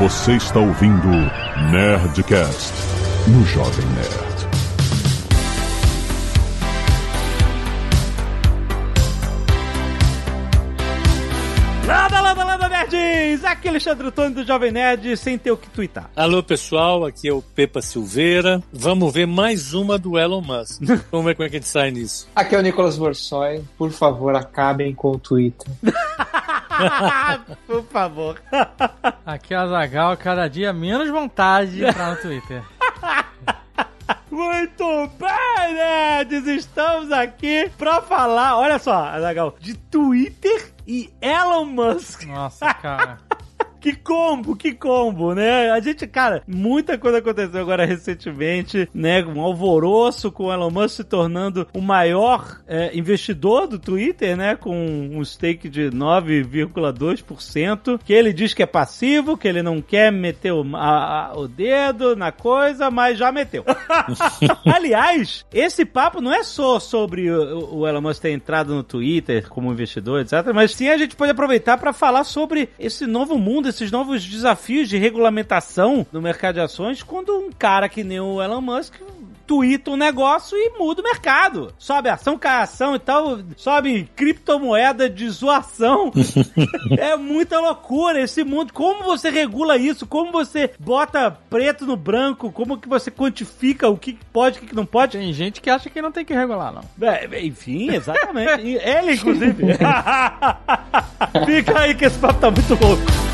Você está ouvindo Nerdcast no Jovem Nerd. Landa, landa, landa, nerds! Aqui é Alexandre Tony do Jovem Nerd, sem ter o que twittar. Alô pessoal, aqui é o Pepa Silveira. Vamos ver mais uma do Elon Musk. Vamos ver como é que a gente sai nisso. Aqui é o Nicolas Borsoi. Por favor, acabem com o Twitter. Por favor. Aqui é a Zagal, cada dia menos vontade de entrar no Twitter. Muito bem, nerds! Estamos aqui pra falar, olha só, Azagal, de Twitter e Elon Musk. Nossa, cara. Que combo, que combo, né? A gente, cara, muita coisa aconteceu agora recentemente, né? Um alvoroço com o Elon Musk se tornando o maior é, investidor do Twitter, né? Com um stake de 9,2%. Que ele diz que é passivo, que ele não quer meter o, a- a- o dedo na coisa, mas já meteu. Aliás, esse papo não é só sobre o, o Elon Musk ter entrado no Twitter como investidor, etc. Mas sim a gente pode aproveitar para falar sobre esse novo mundo, esses novos desafios de regulamentação no mercado de ações, quando um cara que nem o Elon Musk tuita um negócio e muda o mercado. Sobe ação, cai ação e tal, sobe criptomoeda de zoação. é muita loucura esse mundo. Como você regula isso? Como você bota preto no branco? Como que você quantifica o que pode e o que não pode? Tem gente que acha que não tem que regular, não. É, enfim, exatamente. Ele, inclusive. Fica aí que esse papo tá muito louco.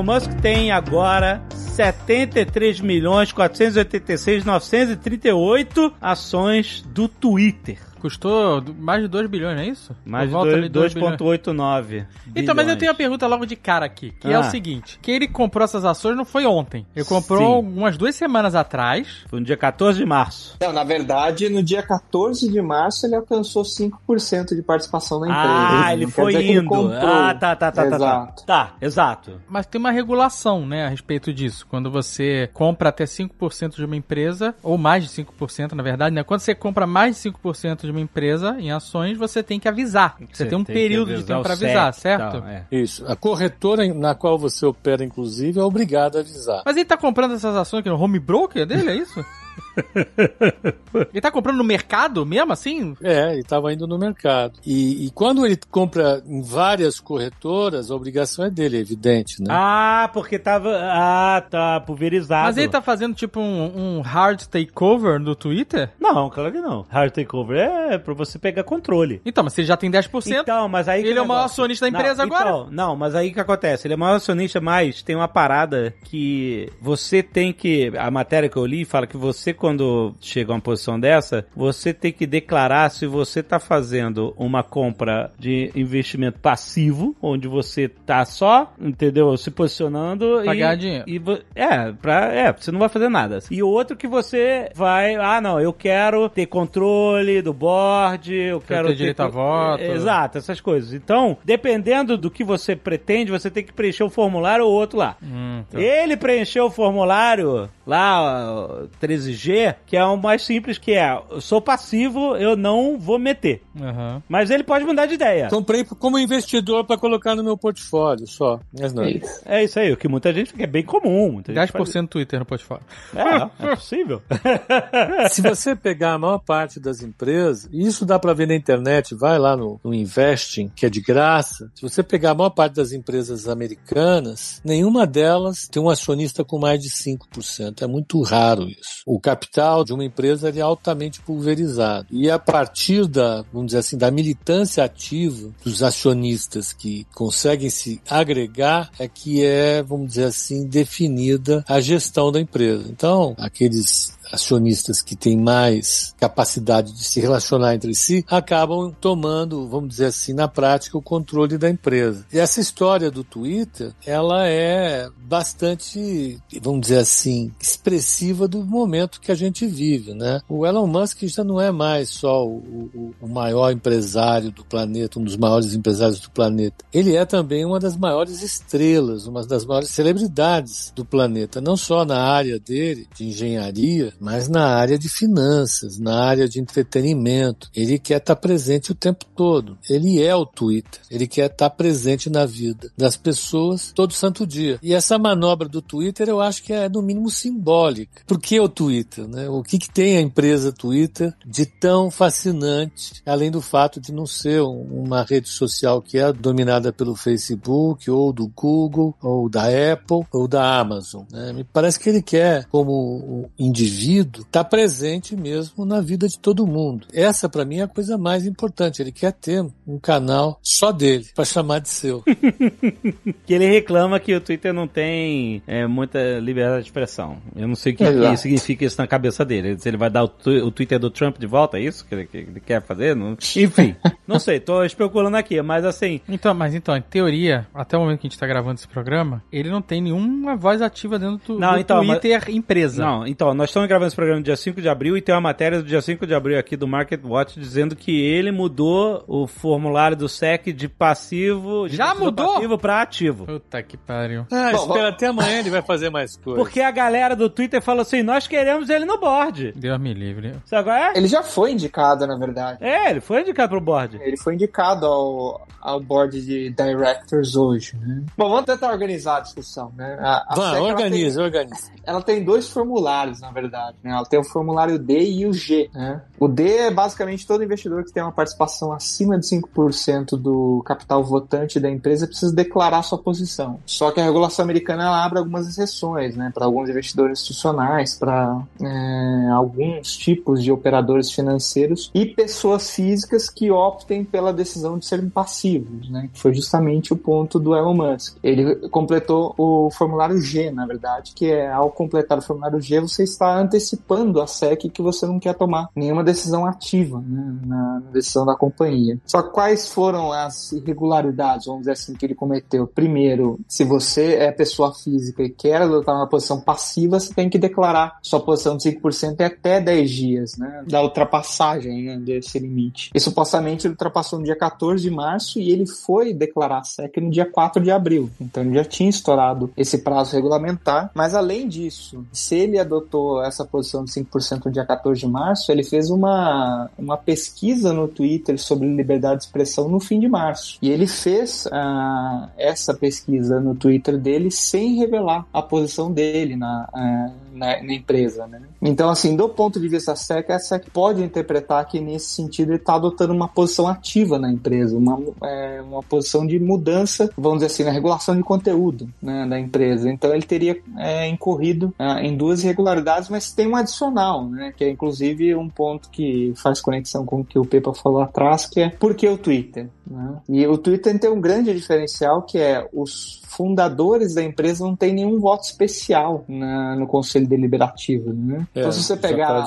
Elon Musk tem agora 73 milhões 486 938 ações do Twitter. Custou mais de 2 bilhões, não é isso? Mais de Por de 2 bilhões. 2,89. Então, mas eu tenho uma pergunta logo de cara aqui, que é Ah. o seguinte: que ele comprou essas ações não foi ontem. Ele comprou Sim. umas duas semanas atrás. Foi no dia 14 de março. Não, na verdade, no dia 14 de março ele alcançou 5% de participação na empresa. Ah, ele Não quer foi ele indo. comprou. Ah, tá, tá, tá, tá, tá. Exato. Tá, exato. Mas tem uma regulação, né, a respeito disso. Quando você compra até 5% de uma empresa, ou mais de 5%, na verdade, né? Quando você compra mais de 5% de uma empresa em ações, você tem que avisar. Você, tem um tem período de tempo para avisar, e certo? tal, é. Isso. A corretora na qual você opera, inclusive, é obrigada a avisar. Mas ele tá comprando essas ações aqui no home broker dele, é isso? ele tá comprando no mercado mesmo, assim? É, ele estava indo no mercado. E, e quando ele compra em várias corretoras, a obrigação é dele, é evidente, né? Ah, porque tava. Ah, tá pulverizado. Mas ele tá fazendo tipo um, um hard takeover do Twitter? Não, claro que não. Hard takeover é pra você pegar controle. Então, mas ele já tem 10%, Então, mas aí. ele é o maior acionista da empresa não, agora? então, não, mas aí o que acontece? Ele é o maior acionista, mas tem uma parada que você tem que. A matéria que eu li fala que você, quando chega a uma posição dessa, você tem que declarar se você tá fazendo uma compra de investimento passivo, onde você tá só, entendeu? Se posicionando Pra e. ganhar dinheiro. E, é, pra, é, você não vai fazer nada. E o outro que você vai, ah, não, eu quero ter controle do board, eu quero ter direito a voto. Exato, essas coisas. Então, dependendo do que você pretende, você tem que preencher o formulário ou outro lá. Hum, tá. Ele preencheu o formulário lá, ó, 13G, que é o mais simples, que é, eu sou passivo, eu não vou meter. Aham. Mas ele pode mudar de ideia. Comprei como investidor para colocar no meu portfólio só. Mas não. É isso. É isso aí, o que muita gente que é bem comum. Muita gente 10% do Twitter no portfólio. faz- É, é possível. Se você pegar a maior parte das empresas, e isso dá para ver na internet, vai lá no, no Investing, que é de graça. Se você pegar a maior parte das empresas americanas, nenhuma delas tem um acionista com mais de 5%. É muito raro isso. O capital de uma empresa é altamente pulverizado. E a partir da, vamos dizer assim, da militância ativa dos acionistas que conseguem se agregar, é que é, vamos dizer assim, definida a gestão da empresa. Então, aqueles acionistas que têm mais capacidade de se relacionar entre si acabam tomando, vamos dizer assim, na prática, o controle da empresa. E essa história do Twitter, ela é bastante, vamos dizer assim, expressiva do momento que a gente vive, né? O Elon Musk já não é mais só o, o- o maior empresário do planeta, um dos maiores empresários do planeta. Ele é também uma das maiores estrelas, uma das maiores celebridades do planeta, não só na área dele, de engenharia, mas na área de finanças, na área de entretenimento. Ele quer estar presente o tempo todo. Ele é o Twitter. Ele quer estar presente na vida das pessoas todo santo dia. E essa manobra do Twitter eu acho que é no mínimo simbólica. Por que o Twitter? Né? O que, que tem a empresa Twitter de tão fascinante, além do fato de não ser uma rede social que é dominada pelo Facebook ou do Google ou da Apple ou da Amazon. Né? Me parece que ele quer, como indivíduo, tá presente mesmo na vida de todo mundo. Essa para mim é a coisa mais importante. Ele quer ter um canal só dele para chamar de seu. que ele reclama que o Twitter não tem é, muita liberdade de expressão. Eu não sei o que, que, significa isso na cabeça dele. Se ele vai dar o, o Twitter do Trump de volta, é isso que ele, que ele quer fazer? Não... Enfim, não sei, tô especulando aqui, mas assim. Então, mas então, em teoria, até o momento que a gente tá gravando esse programa, ele não tem nenhuma voz ativa dentro do, não, do então, Twitter mas... empresa. Não, então, nós estamos gravando esse programa no dia 5 de abril e tem uma matéria do dia 5 de abril aqui do Market Watch dizendo que ele mudou o formulário do SEC de passivo. De Já mudou? Passivo pra ativo. Puta que pariu. Ah, Bom, espera até amanhã ele vai fazer mais coisas. Porque a galera do Twitter falou assim: nós queremos ele no board. Deus me livre. Sabe qual é? Ele já foi indicado, na verdade. É, ele foi indicado pro board. Ele foi indicado ao, ao board de directors hoje, né? Bom, vamos tentar organizar a discussão, né? A, a Vai, organiza, organiza. Ela tem dois formulários, na verdade, né? Ela tem o formulário D e o G, né? O D é basicamente todo investidor que tem uma participação acima de 5% do capital votante da empresa precisa declarar sua posição. Só que a regulação americana abre algumas exceções, né? Para alguns investidores institucionais, para é, alguns tipos de operadores financeiros e pessoas físicas que optem pela decisão de serem passivos, né? Que foi justamente o ponto do Elon Musk. Ele completou o formulário G, na verdade, que é ao completar o formulário G, você está antecipando a SEC que você não quer tomar nenhuma decisão ativa né, na, decisão da companhia. Só quais foram as irregularidades, vamos dizer assim, que ele cometeu? Primeiro, se você é pessoa física e quer adotar uma posição passiva, você tem que declarar sua posição de 5% até 10 dias, né, da ultrapassagem né, desse limite. E supostamente ele ultrapassou no dia 14 de março e ele foi declarar a SEC no dia 4 de abril. Então ele já tinha estourado esse prazo regulamentar, mas além disso, se ele adotou essa posição de 5% no dia 14 de março, ele fez uma, uma pesquisa no Twitter sobre liberdade de expressão no fim de março. E ele fez uh, essa pesquisa no Twitter dele sem revelar a posição dele na, uh, na, na, empresa. Né? Então, assim, do ponto de vista SEC, a SEC pode interpretar que nesse sentido ele está adotando uma posição ativa na empresa, uma, é, uma posição de mudança, vamos dizer assim, na regulação de conteúdo né, da empresa. Então, ele teria é, incorrido é, em duas irregularidades, mas tem um adicional, né, que é inclusive um ponto que faz conexão com o que o Pepa falou atrás, que é por que o Twitter? Né? E o Twitter tem um grande diferencial que é os fundadores da empresa não têm nenhum voto especial na, no conselho deliberativo, né? É, então se você pegar tá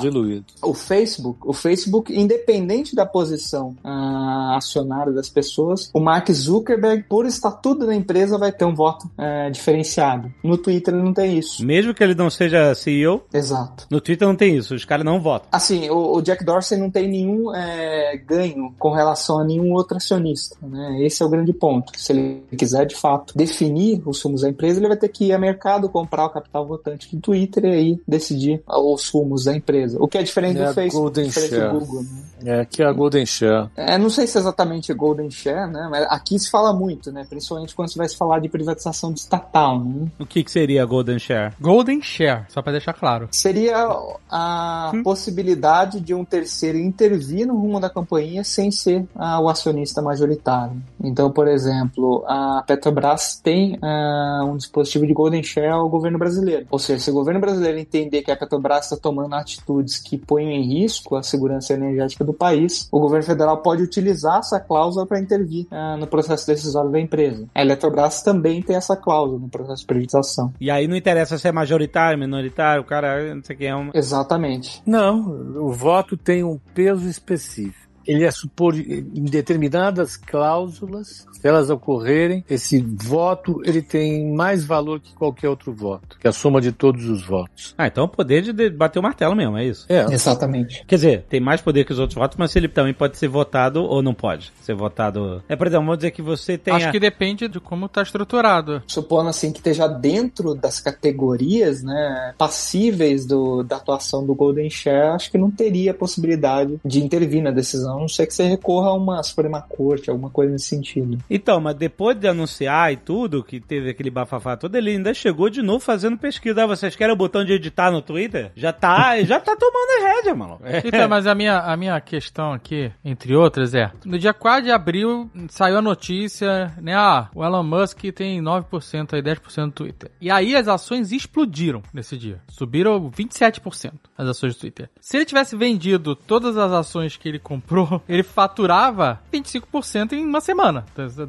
o Facebook, o Facebook, independente da posição uh, acionária das pessoas, o Mark Zuckerberg, por estatuto da empresa, vai ter um voto uh, diferenciado. No Twitter ele não tem isso. Mesmo que ele não seja CEO? Exato. No Twitter não tem isso, os caras não votam. Assim, o, o, Jack Dorsey não tem nenhum é, ganho com relação a nenhum outro acionista, né? Esse é o grande ponto. Se ele quiser, de fato, definir definir os rumos da empresa, ele vai ter que ir ao mercado comprar o capital votante do Twitter e aí decidir os rumos da empresa. O que é diferente é do Facebook, diferente do Google. Né? É, que é a Golden Share. É, não sei se é exatamente Golden Share, né? Mas aqui se fala muito, né? Principalmente quando você vai se falar de privatização de estatal, né? O que, que seria a Golden Share? Golden Share, só para deixar claro. Seria a hum. possibilidade de um terceiro intervir no rumo da companhia sem ser ah, o acionista majoritário. Então, por exemplo, a Petrobras tem uh, um dispositivo de Golden Share ao governo brasileiro. Ou seja, se o governo brasileiro entender que a Petrobras está tomando atitudes que ponham em risco a segurança energética do país, o governo federal pode utilizar essa cláusula para intervir uh, no processo decisório da empresa. A Eletrobras também tem essa cláusula no processo de privatização. E aí não interessa se é majoritário, minoritário, o cara, não sei quem é um... Exatamente. Não, o voto tem um peso específico. Ele é supor em determinadas cláusulas, se elas ocorrerem, esse voto ele tem mais valor que qualquer outro voto, que é a soma de todos os votos. Ah, então é o poder de- bater o martelo mesmo, é isso? É, Exatamente. Quer dizer, tem mais poder que os outros votos, mas ele também pode ser votado ou não pode ser votado. É, por exemplo, vamos dizer que você tem. Acho a- que depende de como tá estruturado. Supondo assim que esteja dentro das categorias, né, passíveis do, da atuação do Golden Share, acho que não teria possibilidade de intervir na decisão, a não ser que você recorra a uma Suprema Corte, alguma coisa nesse sentido. Então, mas depois de anunciar e tudo, que teve aquele bafafá todo, ele ainda chegou de novo fazendo pesquisa. Ah, vocês querem o botão de editar no Twitter? Já tá, já tá tomando a rédea, mano. É. Então, mas a minha, a minha questão aqui, entre outras, é: no dia 4 de abril saiu a notícia, né? Ah, o Elon Musk tem 9% aí, 10% do Twitter. E aí as ações explodiram nesse dia. Subiram 27% as ações do Twitter. Se ele tivesse vendido todas as ações que ele comprou, ele faturava 25% em uma semana,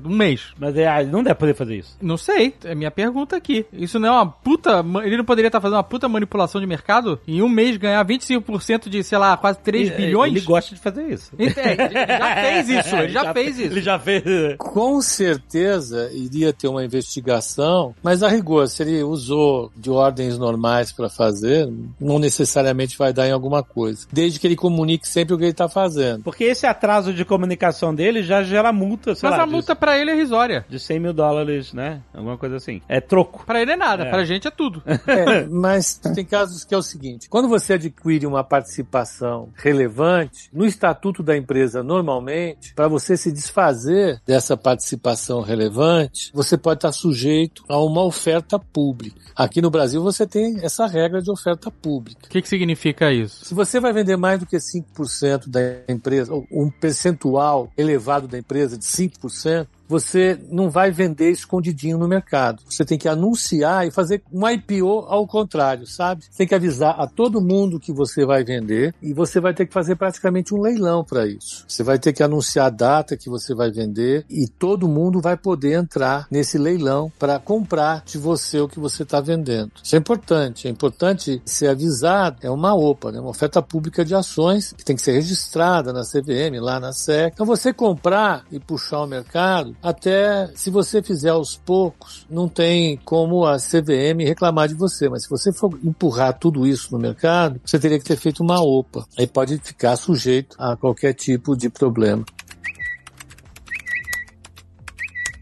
um mês. Mas é, não deve poder fazer isso. Não sei, é minha pergunta aqui. Isso não é uma puta. Ele não poderia estar fazendo uma puta manipulação de mercado? Em um mês ganhar 25% de, sei lá, quase 3 Ele- bilhões? Ele gosta de fazer isso. É, ele já fez isso, ele já fez isso. Ele já fez. Com certeza iria ter uma investigação, mas a rigor, se ele usou de ordens normais para fazer, não necessariamente vai dar em alguma coisa. Desde que ele comunique sempre o que ele está fazendo. Porque esse atraso de comunicação dele já gera multa, sei Mas lá, a multa pra ele é risória. de, de 100 mil dólares, né? Alguma coisa assim. É troco. Pra ele é nada, É. pra gente é tudo. É, mas tem casos que é o seguinte: quando você adquire uma participação relevante, no estatuto da empresa, normalmente, para você se desfazer dessa participação relevante, você pode estar sujeito a uma oferta pública. Aqui no Brasil, você tem essa regra de oferta pública. O que, que significa isso? Se você vai vender mais do que 5% da empresa, um percentual elevado da empresa de 5%, você não vai vender escondidinho no mercado. Você tem que anunciar e fazer um IPO ao contrário, sabe? Você tem que avisar a todo mundo que você vai vender e você vai ter que fazer praticamente um leilão para isso. Você vai ter que anunciar a data que você vai vender e todo mundo vai poder entrar nesse leilão para comprar de você o que você está vendendo. Isso é importante. É importante ser avisado. É uma OPA, né? uma oferta pública de ações que tem que ser registrada na CVM, lá na SEC. Então você comprar e puxar o mercado, até se você fizer aos poucos, não tem como a CVM reclamar de você. Mas se você for empurrar tudo isso no mercado, você teria que ter feito uma OPA. Aí pode ficar sujeito a qualquer tipo de problema.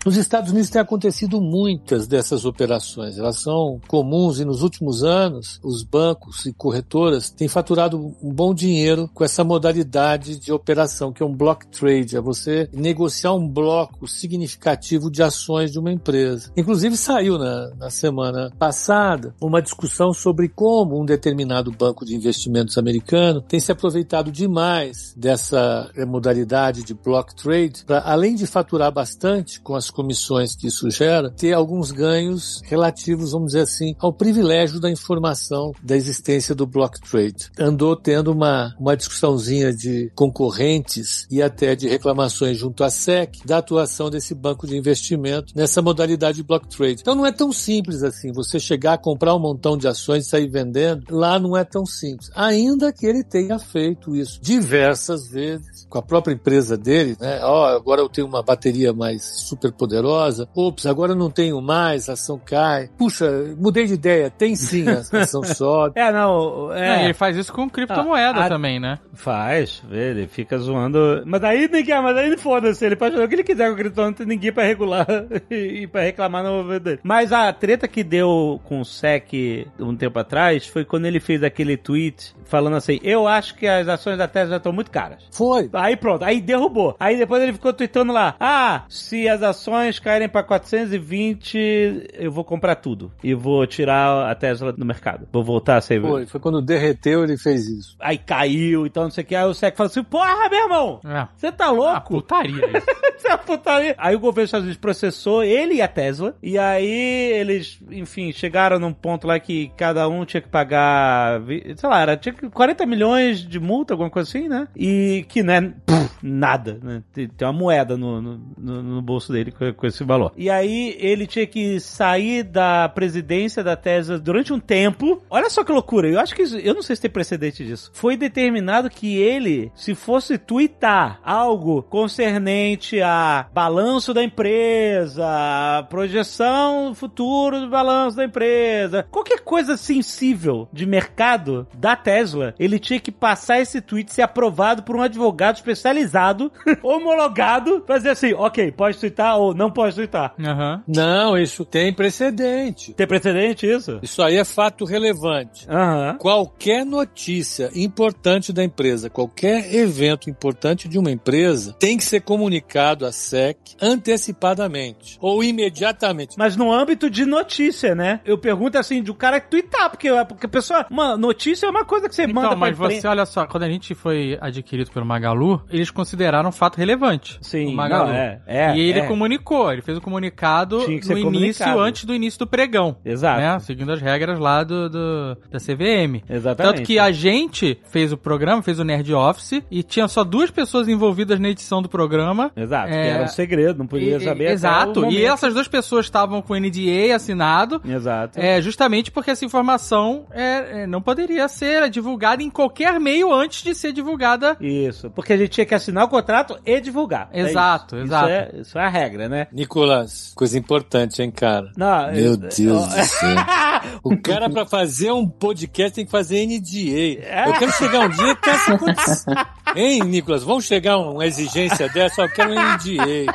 Nos Estados Unidos tem acontecido muitas dessas operações. Elas são comuns e nos últimos anos os bancos e corretoras têm faturado um bom dinheiro com essa modalidade de operação, que é um block trade, é você negociar um bloco significativo de ações de uma empresa. Inclusive saiu na, na semana passada uma discussão sobre como um determinado banco de investimentos americano tem se aproveitado demais dessa eh, modalidade de block trade para, além de faturar bastante com as comissões que isso gera, ter alguns ganhos relativos, vamos dizer assim, ao privilégio da informação da existência do block trade. Andou tendo uma, uma discussãozinha de concorrentes e até de reclamações junto à SEC da atuação desse banco de investimento nessa modalidade de block trade. Então não é tão simples assim, você chegar a comprar um montão de ações e sair vendendo, lá não é tão simples. Ainda que ele tenha feito isso diversas vezes com a própria empresa dele, né? Ó, agora eu tenho uma bateria mais super poderosa. Ops, agora eu não tenho mais, a ação cai. Puxa, mudei de ideia, tem sim, a ação sobe. É, não. Não, É, e ele faz isso com criptomoeda Ah, a- também, né? Faz, ele fica zoando. Mas aí ninguém, mas aí foda-se, ele pode fazer o que ele quiser com o cripto, não tem ninguém pra regular e pra reclamar no movimento dele. Mas a treta que deu com o SEC um tempo atrás foi quando ele fez aquele tweet falando assim: Eu acho que as ações da Tesla já estão muito caras. Foi. Aí pronto, aí derrubou. Aí depois ele ficou tweetando lá: Ah, se as ações caírem pra 420, eu vou comprar tudo. E vou tirar a Tesla do mercado. Vou voltar a ser. Foi, foi quando derreteu ele fez isso. Aí caiu, então não sei o que. Aí o SEC falou assim: Porra, meu irmão! É. Você tá Ah, louco? putaria isso. Isso é uma putaria. Aí o governo dos Estados Unidos processou ele e a Tesla. E aí eles, enfim, chegaram num ponto lá que cada um tinha que pagar, sei lá, era tinha que 40 milhões de multa, alguma coisa assim, né? E que não é pff, nada, né? Tem, tem uma moeda no, no, no- no bolso dele. Com, esse valor. E aí ele tinha que sair da presidência da Tesla durante um tempo. Olha só que loucura, eu acho que isso, eu não sei se tem precedente disso. Foi determinado que ele, se fosse twittar algo concernente a balanço da empresa, projeção futuro do balanço da empresa, qualquer coisa sensível de mercado da Tesla, ele tinha que passar esse tweet ser aprovado por um advogado especializado, homologado, pra dizer assim, ok, pode twittar ou não pode twittar. Aham. Não, isso tem precedente. Tem precedente isso? Isso aí é fato relevante. Aham. Qualquer notícia importante da empresa, qualquer evento importante de uma empresa, tem que ser comunicado à SEC antecipadamente ou imediatamente. Mas no âmbito de notícia, né? Eu pergunto assim, de o cara twittar, porque, porque a pessoa. Uma notícia é uma coisa que você manda Então, pra mas você, olha só, quando a gente foi adquirido pelo Magalu, eles consideraram um fato relevante. Sim, o Magalu. não, é, é, e ele é. comunicou, ele fez o comunicado Tinha que no início, comunicado. antes do início do pregão. Exato. Né? Seguindo as regras lá do, do- da CVM. Exatamente. Tanto que a gente fez o programa, fez o Nerd Office, e tinha só duas pessoas envolvidas na edição do programa. Exato, que É, era um segredo, não podia E- saber. Exato. E essas duas pessoas estavam com o NDA assinado. Exato. É, justamente porque essa informação é, é, não poderia ser divulgada em qualquer meio antes de ser divulgada. Isso, porque a gente tinha que assinar o contrato e divulgar. É Exato, isso. exato. Isso é, isso é a regra, né? Nicolas, coisa importante, hein, cara? Não, Meu eu- Deus eu- do céu. O cara, pra fazer um podcast, tem que fazer NDA. É. Eu quero chegar um dia que essa putz. Hein, Nicolas? Vamos chegar a uma exigência dessa? Eu quero um NDA.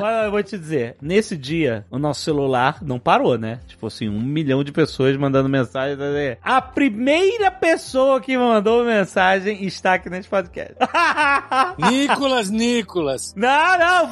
Mas eu vou te dizer, nesse dia, o nosso celular não parou, né? Tipo assim, um milhão de pessoas mandando mensagem. tá? A primeira pessoa que mandou mensagem está aqui nesse podcast. Nicolas, Nicolas. Não, não,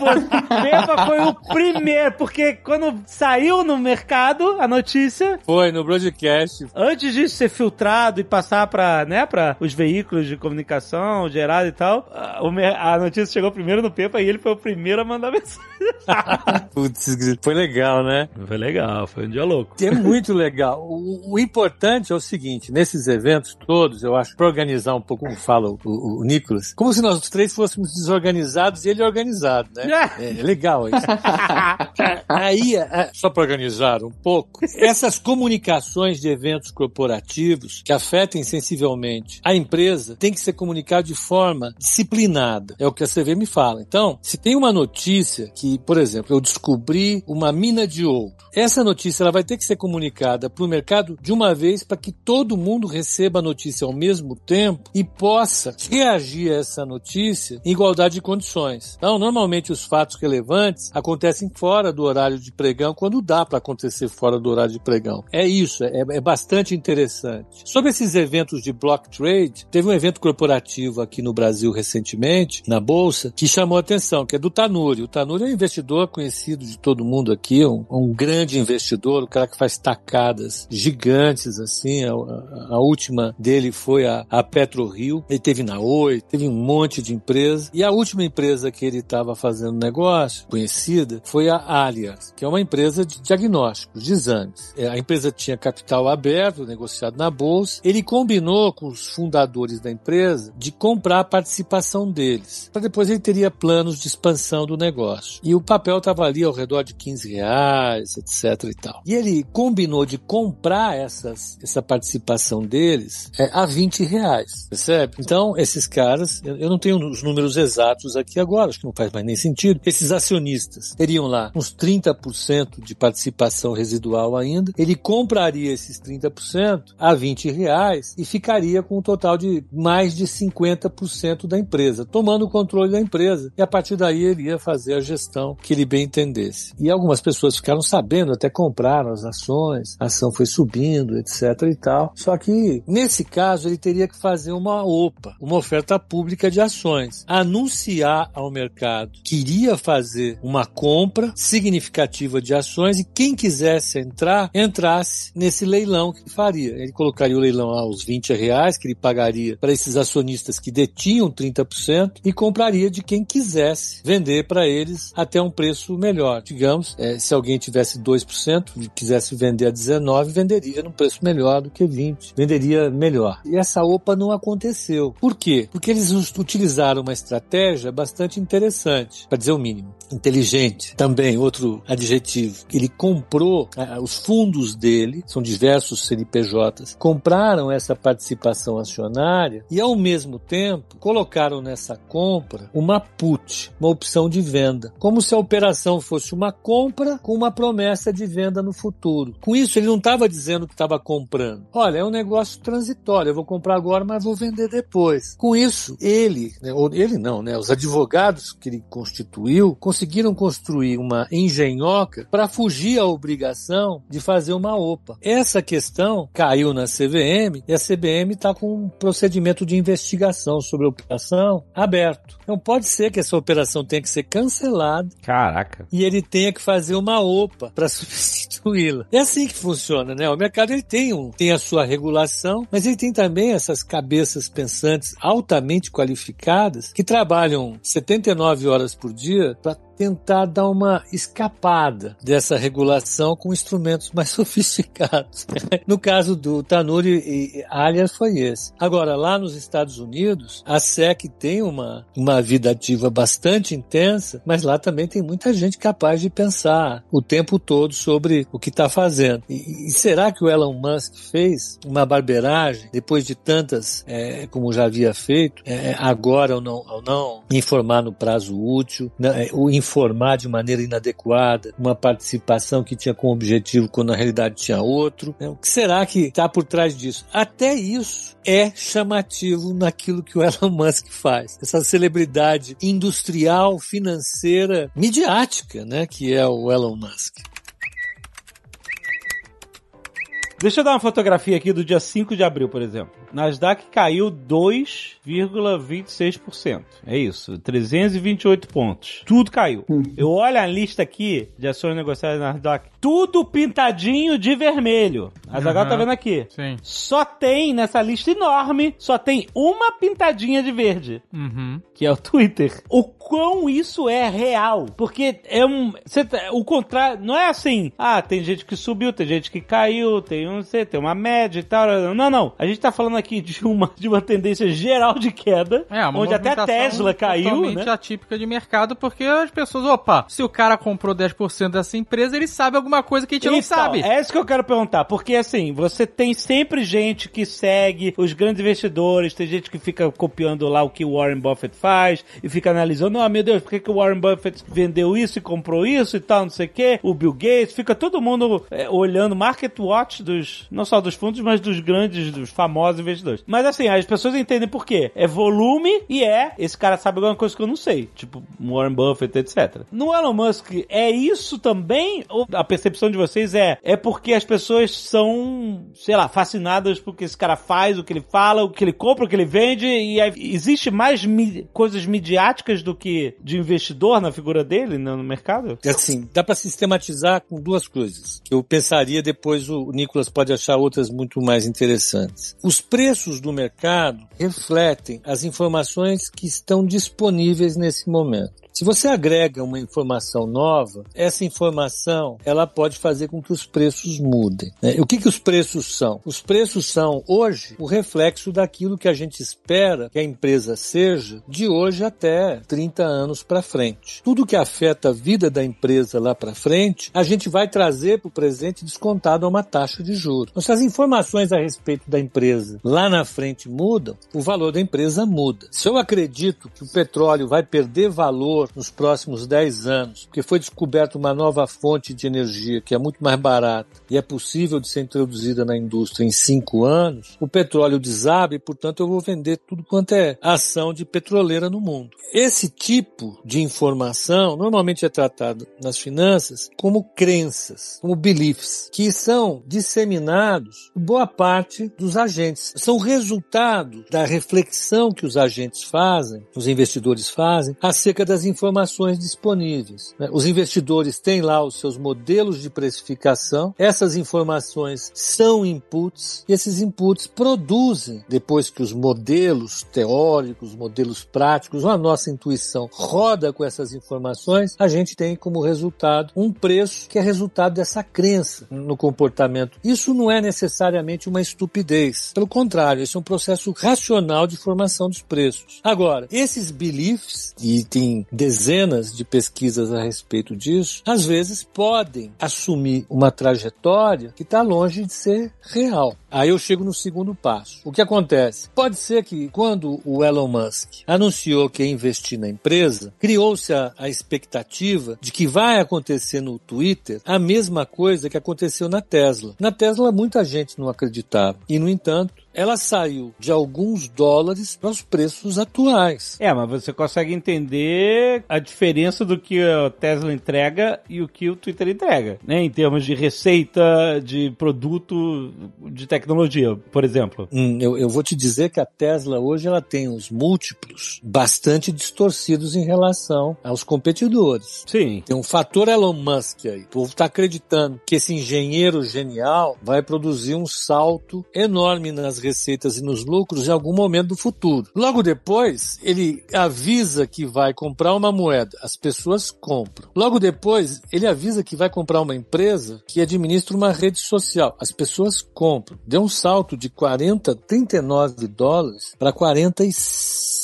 Pepa foi o primeiro, porque quando saiu no mercado a notícia, Foi no broadcast. antes de ser filtrado e passar para, né, para os veículos de comunicação gerado e tal, a notícia chegou primeiro no Pepa e ele foi o primeiro a mandar mensagem. Putz, foi legal, né? Foi legal, foi um dia louco. É muito legal. O, o importante é o seguinte: nesses eventos todos, eu acho, para organizar um pouco, como fala o, o, o Nicolas, como se nós três fôssemos desorganizados e ele organizado, né? É, é legal isso. Aí, é, só para organizar um pouco, essas comunicações de eventos corporativos que afetem sensivelmente a empresa tem que ser comunicado de forma disciplinada. É o que a CVM fala. Então, se tem uma notícia que, por exemplo, eu descobri uma mina de ouro, essa notícia ela vai ter que ser comunicada para o mercado de uma vez para que todo mundo receba a notícia ao mesmo tempo e possa reagir a essa notícia em igualdade de condições. Então, normalmente os fatos relevantes acontecem fora do horário de pregão, quando dá para acontecer fora do horário de pregão. É isso, é, é bastante interessante. Sobre esses eventos de block trade, teve um evento corporativo aqui no Brasil recentemente, na Bolsa, que chamou a atenção, que é do Tanuri. O Tanuri é um investidor conhecido de todo mundo aqui, um, um grande investidor, o cara que faz tacadas gigantes, assim. A, a- última dele foi a, a PetroRio. Ele teve na Oi, teve um monte de empresa. E a última empresa que ele estava fazendo negócio, conhecida, foi a Alias, que é uma empresa de diagnósticos, de exames. É, A empresa tinha capital aberto, negociado na bolsa. Ele combinou com os fundadores da empresa de comprar a participação deles. Para depois ele teria planos de expansão do negócio. E o papel estava ali ao redor de 15 reais, etc e tal. E ele combinou de comprar essas, essa participação deles é, a 20 reais, percebe? Então, esses caras, eu não tenho os números exatos aqui agora, acho que não faz mais nem sentido. Esses acionistas teriam lá uns 30% de participação residual ainda. Ele compraria esses 30% a 20 reais e ficaria com um total de mais de 50% da empresa, tomando o controle da empresa. E a partir daí ele ia fazer a gestão que ele bem entendesse. E algumas pessoas ficaram sabendo, até compraram as ações, a ação foi subindo, etc e tal. Só que nesse caso ele teria que fazer uma OPA, uma oferta pública de ações, anunciar ao mercado que iria fazer uma compra significativa de ações e quem quisesse entrar, entrasse nesse leilão que faria. Ele colocaria o leilão aos 20 reais que ele pagaria para esses acionistas que detinham 30% e compraria de quem quisesse vender para eles até um preço melhor. Digamos, é, se alguém tivesse 2% e quisesse vender a 19, venderia num preço melhor do que 20. Venderia melhor. E essa OPA não aconteceu. Por quê? Porque eles utilizaram uma estratégia bastante interessante, para dizer o mínimo. Inteligente, também outro adjetivo. Ele comprou os fundos dele, são diversos CNPJs, compraram essa participação acionária e ao mesmo tempo colocaram nessa compra uma put, uma opção de venda, como se a operação fosse uma compra com uma promessa de venda no futuro. Com isso, ele não estava dizendo que estava comprando. Olha, é um negócio transitório, eu vou comprar agora, mas vou vender depois. Com isso, ele, né, ou ele não, né, os advogados que ele constituiu conseguiram construir uma engenhoca para fugir à obrigação de fazer uma OPA. Essa questão caiu na CVM e a CBM está com um procedimento de investigação sobre a operação aberto. Então pode ser que essa operação tenha que ser cancelada. Caraca. E ele tenha que fazer uma OPA para substituí-la. É assim que funciona, né? O mercado ele tem, um, tem a sua regulação, mas ele tem também essas cabeças pensantes altamente qualificadas que trabalham 79 horas por dia para tentar dar uma escapada dessa regulação com instrumentos mais sofisticados. no caso do Tanuri e Alias foi esse. Agora, lá nos Estados Unidos, a SEC tem uma, uma vida ativa bastante intensa, mas lá também tem muita gente capaz de pensar o tempo todo sobre o que está fazendo. E, e, será que o Elon Musk fez uma barberagem depois de tantas, é, como já havia feito, é, agora ou não, ou não informar no prazo útil, né, o informar de maneira inadequada, uma participação que tinha como objetivo quando na realidade tinha outro. Né? O que será que está por trás disso? Até isso é chamativo naquilo que o Elon Musk faz. Essa celebridade industrial, financeira, midiática, né, que é o Elon Musk. Deixa eu dar uma fotografia aqui do dia 5 de abril, por exemplo. Nasdaq caiu 2,26%. É isso, 328 pontos. Tudo caiu. Eu olho a lista aqui de ações negociadas na Nasdaq, tudo pintadinho de vermelho. A Zagal Uhum. tá vendo aqui. Sim. Só tem nessa lista enorme, só tem uma pintadinha de verde Uhum. que é o Twitter. O quão isso é real. Porque é um. cê tá- o contrário. Não é assim. Ah, tem gente que subiu, tem gente que caiu, tem um. cê- Tem uma média e tal. Não, não. A gente tá falando aqui de uma, de uma tendência geral de queda. É, onde até a Tesla caiu, totalmente né? atípica de mercado, porque as pessoas, opa, se o cara comprou 10% dessa empresa, ele sabe alguma coisa que a gente não Então, sabe. É isso que eu quero perguntar, porque assim, você tem sempre gente que segue os grandes investidores, tem gente que fica copiando lá o que o Warren Buffett faz e fica analisando, oh meu Deus, por que, que o Warren Buffett vendeu isso e comprou isso e tal, não sei o que, o Bill Gates, fica todo mundo é, olhando market watch dos, não só dos fundos, mas dos grandes, dos famosos investidores. Mas assim, as pessoas entendem por quê. É volume e é, esse cara sabe alguma coisa que eu não sei, tipo Warren Buffett, etc. No Elon Musk, é isso também? Ou a percepção de vocês é, é porque as pessoas são, sei lá, fascinadas porque esse cara faz, o que ele fala, o que ele compra, o que ele vende, e existe mais mi- coisas midiáticas do que de investidor na figura dele no, no mercado? Assim, dá para sistematizar com duas coisas. Eu pensaria depois o Nicolas pode achar outras muito mais interessantes. Os preços do mercado refletem as informações que estão disponíveis nesse momento. Se você agrega uma informação nova, essa informação ela pode fazer com que os preços mudem. né? O que, que os preços são? Os preços são hoje o reflexo daquilo que a gente espera que a empresa seja de hoje até 30 anos para frente. Tudo que afeta a vida da empresa lá para frente, a gente vai trazer para o presente descontado a uma taxa de juros. Então, se as informações a respeito da empresa lá na frente mudam, o valor da empresa muda. Se eu acredito que o petróleo vai perder valor nos próximos 10 anos, porque foi descoberta uma nova fonte de energia que é muito mais barata e é possível de ser introduzida na indústria em 5 anos, o petróleo desabe e, portanto, eu vou vender tudo quanto é ação de petroleira no mundo. Esse tipo de informação normalmente é tratado nas finanças como crenças, como beliefs, que são disseminados boa parte dos agentes. São resultado da reflexão que os agentes fazem, os investidores fazem, acerca das informações disponíveis. né? Os investidores têm lá os seus modelos de precificação, essas informações são inputs, e esses inputs produzem, depois que os modelos teóricos, modelos práticos, a nossa intuição roda com essas informações, a gente tem como resultado um preço que é resultado dessa crença no comportamento. Isso não é necessariamente uma estupidez. Pelo contrário, esse é um processo racional de formação dos preços. Agora, esses beliefs, e tem dezenas de pesquisas a respeito disso, às vezes podem assumir uma trajetória que está longe de ser real. Aí eu chego no segundo passo. O que acontece? Pode ser que quando o Elon Musk anunciou que ia investir na empresa, criou-se a, a expectativa de que vai acontecer no Twitter a mesma coisa que aconteceu na Tesla. Na Tesla muita gente não acreditava. E, no entanto, ela saiu de alguns dólares para os preços atuais. É, mas você consegue entender a diferença do que a Tesla entrega e o que o Twitter entrega, né? Em termos de receita, de produto, de tecnologia, por exemplo. Hum, eu, eu vou te dizer que a Tesla hoje ela tem os múltiplos bastante distorcidos em relação aos competidores. Sim. Tem um fator Elon Musk aí. O povo está acreditando que esse engenheiro genial vai produzir um salto enorme nas receitas e nos lucros em algum momento do futuro. Logo depois, ele avisa que vai comprar uma moeda, as pessoas compram. Logo depois, ele avisa que vai comprar uma empresa que administra uma rede social, as pessoas compram. Deu um salto de 40, 39 dólares para 45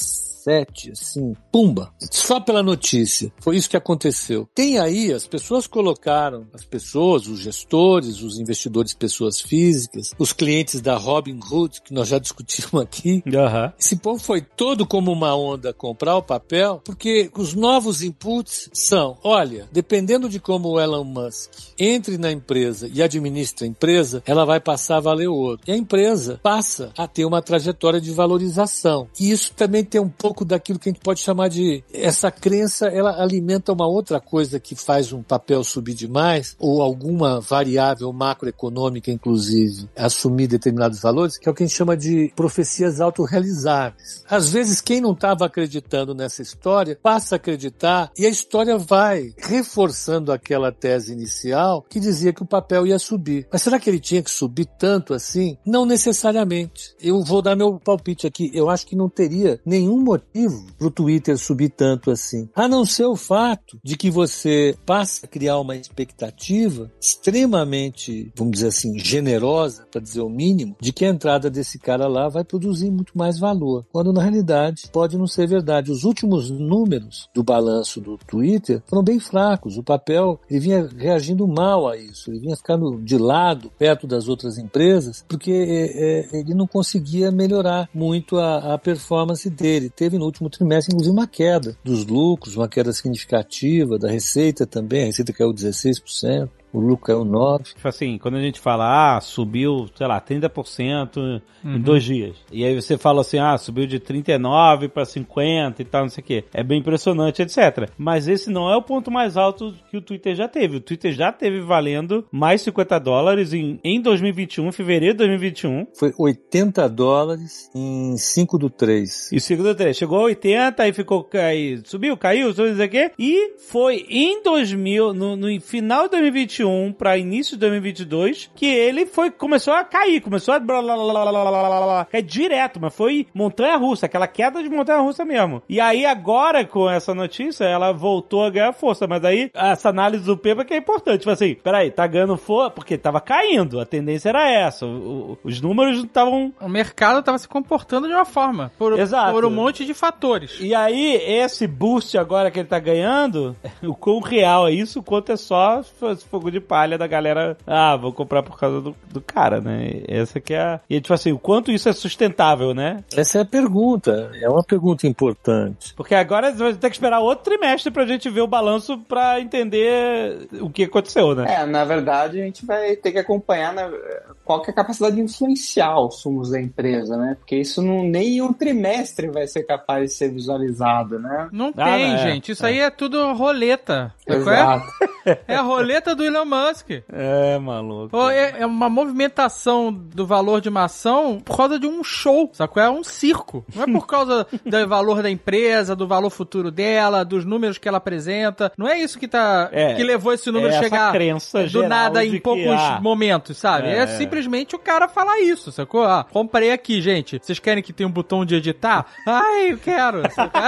17, assim, pumba, só pela notícia. Foi isso que aconteceu. Tem aí, as pessoas colocaram, as pessoas, os gestores, os investidores, pessoas físicas, os clientes da Robinhood, que nós já discutimos aqui. Uhum. Esse povo foi todo como uma onda comprar o papel, porque os novos inputs são, olha, dependendo de como o Elon Musk entre na empresa e administra a empresa, ela vai passar a valer ouro. E a empresa passa a ter uma trajetória de valorização. E isso também tem um pouco daquilo que a gente pode chamar de essa crença, ela alimenta uma outra coisa que faz um papel subir demais, ou alguma variável macroeconômica, inclusive, assumir determinados valores, que é o que a gente chama de profecias autorrealizáveis. Às vezes, quem não estava acreditando nessa história passa a acreditar e a história vai reforçando aquela tese inicial que dizia que o papel ia subir. Mas será que ele tinha que subir tanto assim? Não necessariamente. Eu vou dar meu palpite aqui. Eu acho que não teria nenhum motivo para o Twitter subir tanto assim. A não ser o fato de que você passa a criar uma expectativa extremamente, vamos dizer assim, generosa, para dizer o mínimo, de que a entrada desse cara lá vai produzir muito mais valor. Quando na realidade pode não ser verdade. Os últimos números do balanço do Twitter foram bem fracos. O papel ele vinha reagindo mal a isso. Ele vinha ficando de lado, perto das outras empresas, porque é, é, ele não conseguia melhorar muito a, a performance dele. Teve no último trimestre, inclusive, uma queda dos lucros, uma queda significativa da receita também. A receita caiu 16% o lucro caiu 9. Tipo assim, quando a gente fala, ah, subiu, sei lá, 30% uhum. em dois dias. E aí você fala assim, ah, subiu de 39 para 50 e tal, não sei o quê. É bem impressionante, etc. Mas esse não é o ponto mais alto que o Twitter já teve. O Twitter já teve valendo mais 50 dólares em, em 2021, em fevereiro de 2021. Foi 80 dólares em 5 do 3. E 5 do 3. Chegou a 80, aí ficou, aí subiu, caiu, não sei o quê. E foi em 2000, no, no final de 2021, 2021 para início de 2022 que ele foi começou a cair, começou a blá, blá, blá, cair direto, mas foi montanha russa, aquela queda de montanha russa mesmo. E aí agora com essa notícia, ela voltou a ganhar força, mas aí essa análise do Pepa que é importante, tipo assim, peraí, tá ganhando força porque tava caindo, a tendência era essa, o, o, os números estavam... O mercado tava se comportando de uma forma, por, Exato. por um monte de fatores. E aí, esse boost agora que ele tá ganhando, o quão real é isso, quanto é só fogo de palha da galera, ah, vou comprar por causa do, do cara, né? Essa que é a... E tipo assim, o quanto isso é sustentável, né? Essa é a pergunta, é uma pergunta importante. Porque agora você vai ter que esperar outro trimestre pra gente ver o balanço pra entender o que aconteceu, né? É, na verdade a gente vai ter que acompanhar né, qual que é a capacidade de influenciar os sumos da empresa, né? Porque isso não, nem um trimestre vai ser capaz de ser visualizado, né? Não ah, tem, é. gente. Isso é. aí é tudo roleta. Exato. É a roleta do Elon Musk. É, maluco. É, é uma movimentação do valor de uma ação por causa de um show, sacou? É um circo. Não é por causa do valor da empresa, do valor futuro dela, dos números que ela apresenta. Não é isso que tá É, que levou esse número é a chegar crença do nada em que, poucos ah, momentos, sabe? É, é. simplesmente o cara falar isso, sacou? Ah, comprei aqui, gente. Vocês querem que tenha um botão de editar? Ai, eu quero. sacou?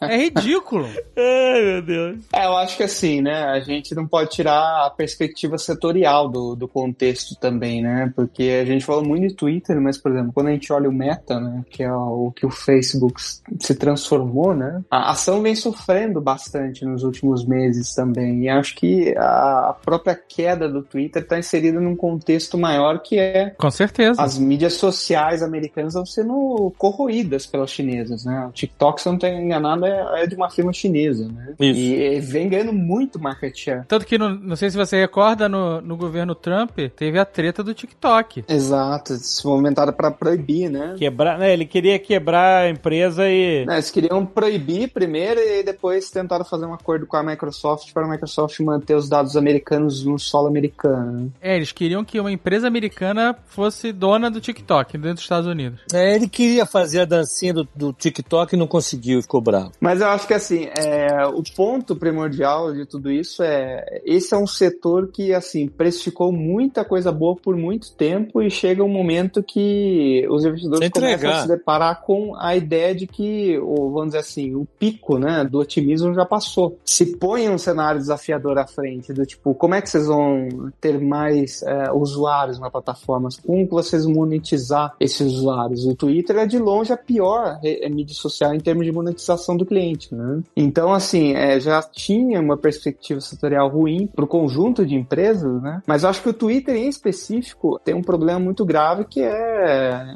É ridículo. Ai, meu Deus. É, eu acho que assim, né? A gente não pode tirar a perspectiva setorial do, do contexto também, né? Porque a gente falou muito de Twitter, mas, por exemplo, quando a gente olha o Meta, né? Que é o que o Facebook se transformou, né? A ação vem sofrendo bastante nos últimos meses também. E acho que a própria queda do Twitter está inserida num contexto maior que é Com certeza. as mídias sociais americanas estão sendo corroídas pelas chinesas, né? O TikTok, se eu não estou enganado, é, é de uma firma chinesa, né? Isso. E, vem ganhando muito market share. Tanto que, no- não sei se você recorda, no, no governo Trump, teve a treta do TikTok. Exato, se movimentaram para proibir, né? Quebrar, né, ele queria quebrar a empresa e. Né, Eles queriam proibir primeiro e depois tentaram fazer um acordo com a Microsoft para a Microsoft manter os dados americanos no solo americano. né? É, eles queriam que uma empresa americana fosse dona do TikTok dentro dos Estados Unidos. É, ele queria fazer a dancinha do, do TikTok e não conseguiu, ficou bravo. Mas eu acho que assim, é, o ponto primordial de tudo isso é esse é um setor que assim precificou muita coisa boa por muito tempo e chega um momento que os investidores começam a se deparar com a ideia de que, ou vamos dizer assim, o pico né, do otimismo já passou. Se põe um cenário desafiador à frente, do tipo, como é que vocês vão ter mais é, usuários na plataforma? Como vocês monetizar esses usuários? O Twitter é de longe a pior re- é, mídia social em termos de monetização do cliente, né? Então, assim, é, já tinha uma perspectiva setorial ruim para o conjunto de empresas, né? Mas acho que o Twitter em específico tem um problema muito grave que é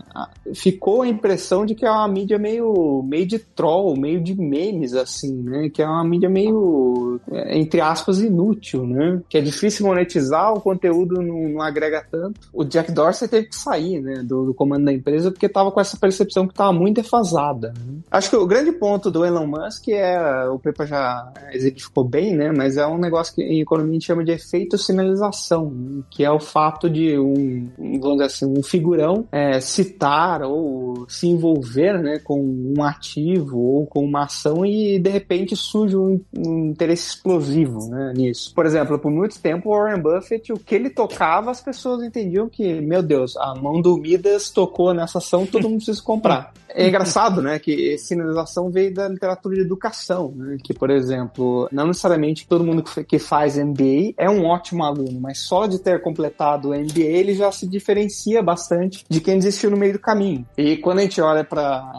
ficou a impressão de que é uma mídia meio, meio de troll, meio de memes, assim, né? Que é uma mídia meio, é, entre aspas, inútil, né? Que é difícil monetizar, o conteúdo não, não agrega tanto. O Jack Dorsey teve que sair, né, do, do comando da empresa porque estava com essa percepção que estava muito defasada. né? Acho que o grande ponto do Elon Musk é, o Pepa já exemplificou bem, né? Mas é um negócio que em economia a gente chama de efeito sinalização, né, que é o fato de um, vamos dizer assim, um figurão é, citar ou se envolver, né, com um ativo ou com uma ação e de repente surge um, um interesse explosivo, né, nisso. Por exemplo, por muito tempo o Warren Buffett, o que ele tocava, as pessoas entendiam que, meu Deus, a mão do Midas tocou nessa ação, todo mundo precisa comprar. É engraçado, né, que sinalização veio da literatura de educação, né, que, por exemplo, não necessariamente todo mundo que fa- que faz MBA é um ótimo aluno, mas só de ter completado o MBA ele já se diferencia bastante de quem desistiu no meio do caminho. E quando a gente olha para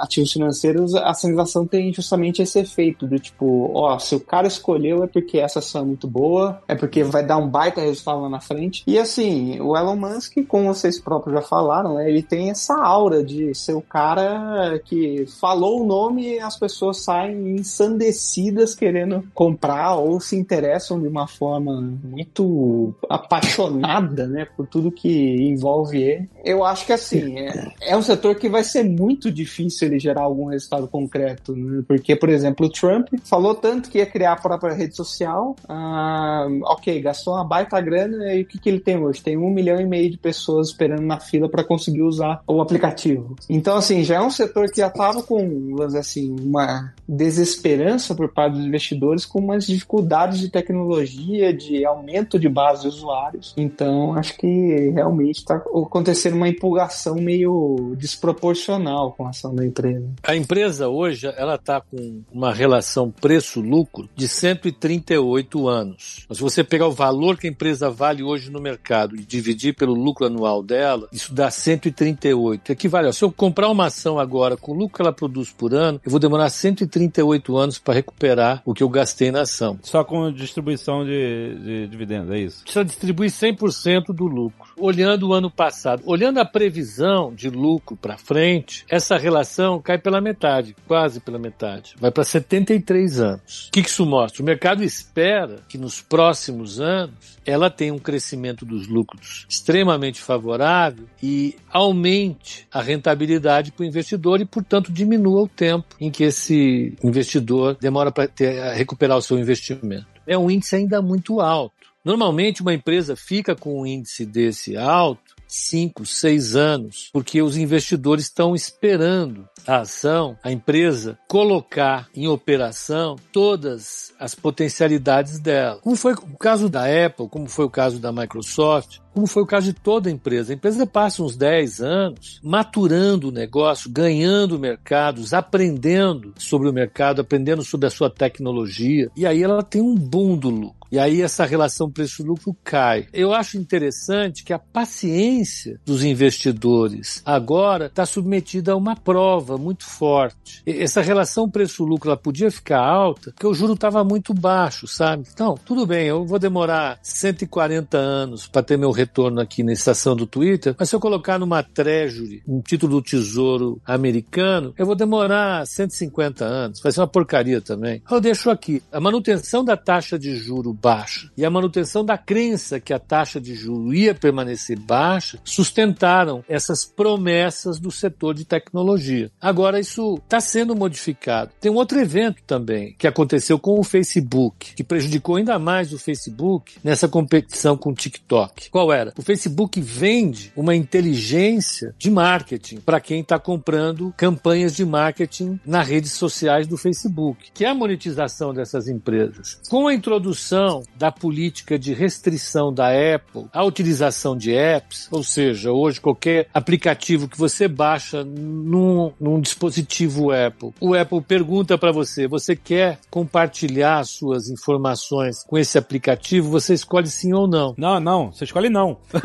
ativos financeiros, a sinalização tem justamente esse efeito do tipo, ó, se o cara escolheu é porque essa ação é muito boa, é porque vai dar um baita resultado lá na frente. E assim, o Elon Musk, como vocês próprios já falaram, né, ele tem essa aura de ser o cara que falou o nome e as pessoas saem ensandecidas querendo comprar ou se interessam de uma forma muito apaixonada, né, por tudo que envolve ele. Eu acho que assim, é, é um setor que vai ser muito difícil ele gerar algum resultado concreto, né? Porque, por exemplo, o Trump falou tanto que ia criar a própria rede social, ah, ok, gastou uma baita grana e o que, que ele tem hoje? Tem um milhão e meio de pessoas esperando na fila para conseguir usar o aplicativo. Então, assim, já é um setor que já estava com, vamos dizer assim, uma desesperança por parte dos investidores com umas dificuldades de tecnologia, de aumento de base de usuários. Então, acho que realmente está acontecendo uma empolgação meio desproporcional com a ação da empresa. A empresa hoje ela está com uma relação preço-lucro de 138 anos. Mas se você pegar o valor que a empresa vale hoje no mercado e dividir pelo lucro anual dela, isso dá 138. Equivale, ó, se eu comprar uma ação agora com o lucro que ela produz por ano, eu vou demorar 138 anos para recuperar o que eu gastei na ação. Só com distribuição de, de dividendos, é isso? Precisa distribuir 100% do lucro. Olhando o ano passado, olhando a previsão de lucro para frente, essa relação cai pela metade, quase pela metade. Vai para 73 anos. O que isso mostra? O mercado espera que nos próximos anos ela tenha um crescimento dos lucros extremamente favorável e aumente a rentabilidade para o investidor e, portanto, diminua o tempo em que esse investidor demora para recuperar o seu investimento. é um índice ainda muito alto. Normalmente, uma empresa fica com um índice desse alto cinco, seis anos, porque os investidores estão esperando a ação, a empresa, colocar em operação todas as potencialidades dela. Como foi o caso da Apple, como foi o caso da Microsoft, como foi o caso de toda a empresa. A empresa passa uns 10 anos maturando o negócio, ganhando mercados, aprendendo sobre o mercado, aprendendo sobre a sua tecnologia, e aí ela tem um boom do lucro. E aí essa relação preço-lucro cai. Eu acho interessante que a paciência dos investidores agora está submetida a uma prova muito forte. Essa relação preço-lucro ela podia ficar alta porque o juro estava muito baixo, sabe? Então, tudo bem, eu vou demorar 140 anos para ter meu retorno aqui na estação do Twitter, mas se eu colocar numa Treasury, um título do Tesouro americano, eu vou demorar 150 anos. Vai ser uma porcaria também. Eu deixo aqui. A manutenção da taxa de juro baixa e a manutenção da crença que a taxa de juro ia permanecer baixa sustentaram essas promessas do setor de tecnologia. Agora isso está sendo modificado. Tem um outro evento também que aconteceu com o Facebook, que prejudicou ainda mais o Facebook nessa competição com o TikTok. Qual era? O Facebook vende uma inteligência de marketing para quem está comprando campanhas de marketing nas redes sociais do Facebook, que é a monetização dessas empresas. Com a introdução da política de restrição da Apple à utilização de apps, ou seja, hoje qualquer aplicativo que você baixa num, num dispositivo Apple, o Apple pergunta para você: você quer compartilhar suas informações com esse aplicativo? Você escolhe sim ou não. Não, não, você escolhe não.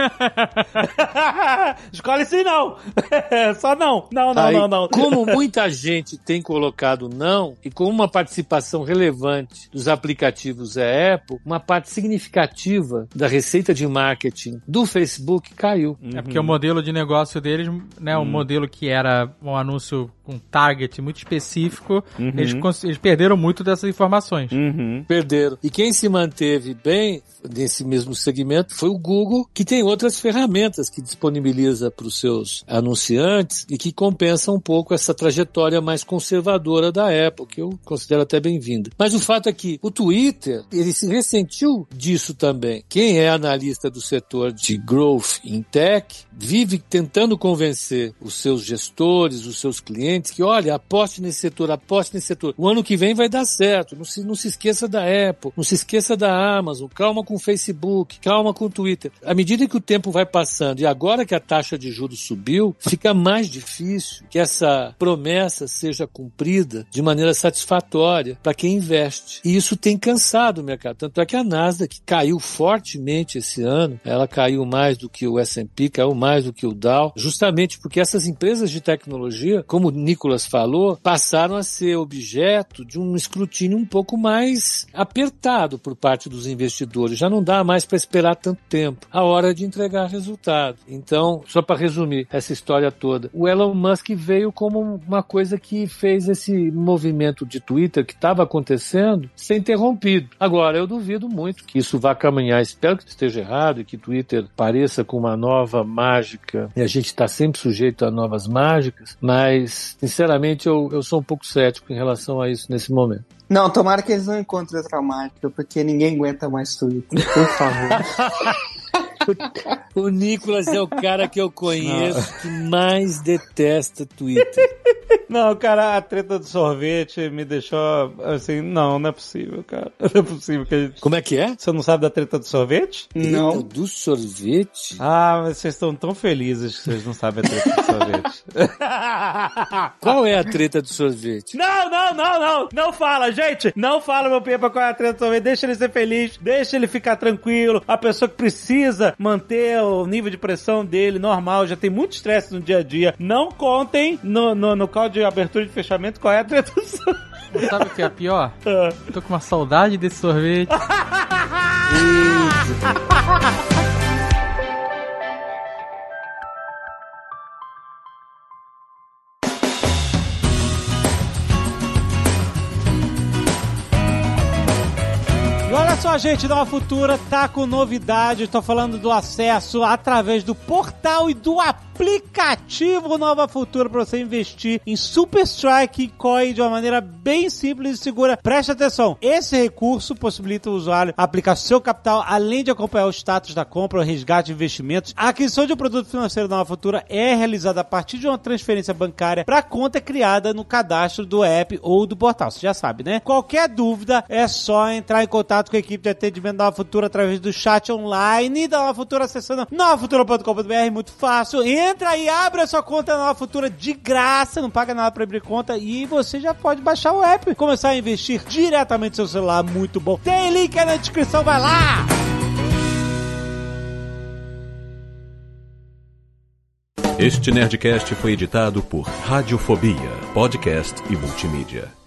escolhe sim não. Só não. Não, não, Aí, não, não. Como muita gente tem colocado não, e com uma participação relevante dos aplicativos é Apple, uma parte significativa da receita de marketing do Facebook caiu. É porque o modelo de negócio deles, né, o modelo que era um anúncio com target muito específico, eles, cons- eles perderam muito dessas informações. Uhum. Perderam. E quem se manteve bem nesse mesmo segmento foi o Google, que tem outras ferramentas que disponibiliza para os seus anunciantes e que compensa um pouco essa trajetória mais conservadora da Apple, que eu considero até bem-vinda. Mas o fato é que o Twitter, ele se ressentiu disso também. Quem é analista do setor de growth em tech vive tentando convencer os seus gestores, os seus clientes, que olha, aposte nesse setor, aposte nesse setor. O ano que vem vai dar certo. Não se, não se esqueça da Apple, não se esqueça da Amazon, calma com o Facebook, calma com o Twitter. À medida que o tempo vai passando e agora que a taxa de juros subiu, fica mais difícil que essa promessa seja cumprida de maneira satisfatória para quem investe. E isso tem cansado o mercado. Tanto é que a Nasdaq caiu fortemente esse ano, ela caiu mais do que o S&P, caiu mais do que o Dow, justamente porque essas empresas de tecnologia, como o Nicolas falou, passaram a ser objeto de um escrutínio um pouco mais apertado por parte dos investidores. Já não dá mais para esperar tanto tempo. A hora de entregar resultado. Então, só para resumir essa história toda, o Elon Musk veio como uma coisa que fez esse movimento de Twitter que estava acontecendo ser interrompido. Agora, eu duvido muito que isso vá caminhar. Espero que esteja errado e que Twitter pareça com uma nova mágica. E a gente está sempre sujeito a novas mágicas, mas, sinceramente, eu, eu sou um pouco cético em relação a isso nesse momento. Não, tomara que eles não encontrem outra mágica, porque ninguém aguenta mais Twitter. Por favor. O Nicolas é o cara que eu conheço que mais detesta Twitter. Não, cara, a treta do sorvete me deixou assim, não, não é possível, cara. Não é possível que a gente... Como é que é? Você não sabe da treta do sorvete? Não. Treta do sorvete? Ah, mas vocês estão tão felizes que vocês não sabem a treta do sorvete. Qual é a treta do sorvete? Não, não, não, não. Não fala, gente. Não fala, meu Pepa, qual é a treta do sorvete. Deixa ele ser feliz. Deixa ele ficar tranquilo. A pessoa que precisa manter o nível de pressão dele normal. Já tem muito estresse no dia a dia. Não contem no, no, no call de abertura e de fechamento qual é a sorvete. Sabe o que é pior? Tô com uma saudade desse sorvete. Só, gente, Nova Futura tá com novidade. Tô falando do acesso através do portal e do app aplicativo Nova Futura para você investir em Super Strike Coin de uma maneira bem simples e segura. Preste atenção, esse recurso possibilita o usuário aplicar seu capital, além de acompanhar o status da compra, o resgate de investimentos. A aquisição de um produto financeiro Nova Futura é realizada a partir de uma transferência bancária para conta criada no cadastro do app ou do portal. Você já sabe, né? Qualquer dúvida é só entrar em contato com a equipe de atendimento da Nova Futura através do chat online da Nova Futura acessando novafutura.com.br, muito fácil. Entra aí, abre a sua conta na Futura de graça, não paga nada para abrir conta e você já pode baixar o app e começar a investir diretamente no seu celular, muito bom. Tem link aí na descrição, vai lá! Este Nerdcast foi editado por Radiofobia, podcast e multimídia.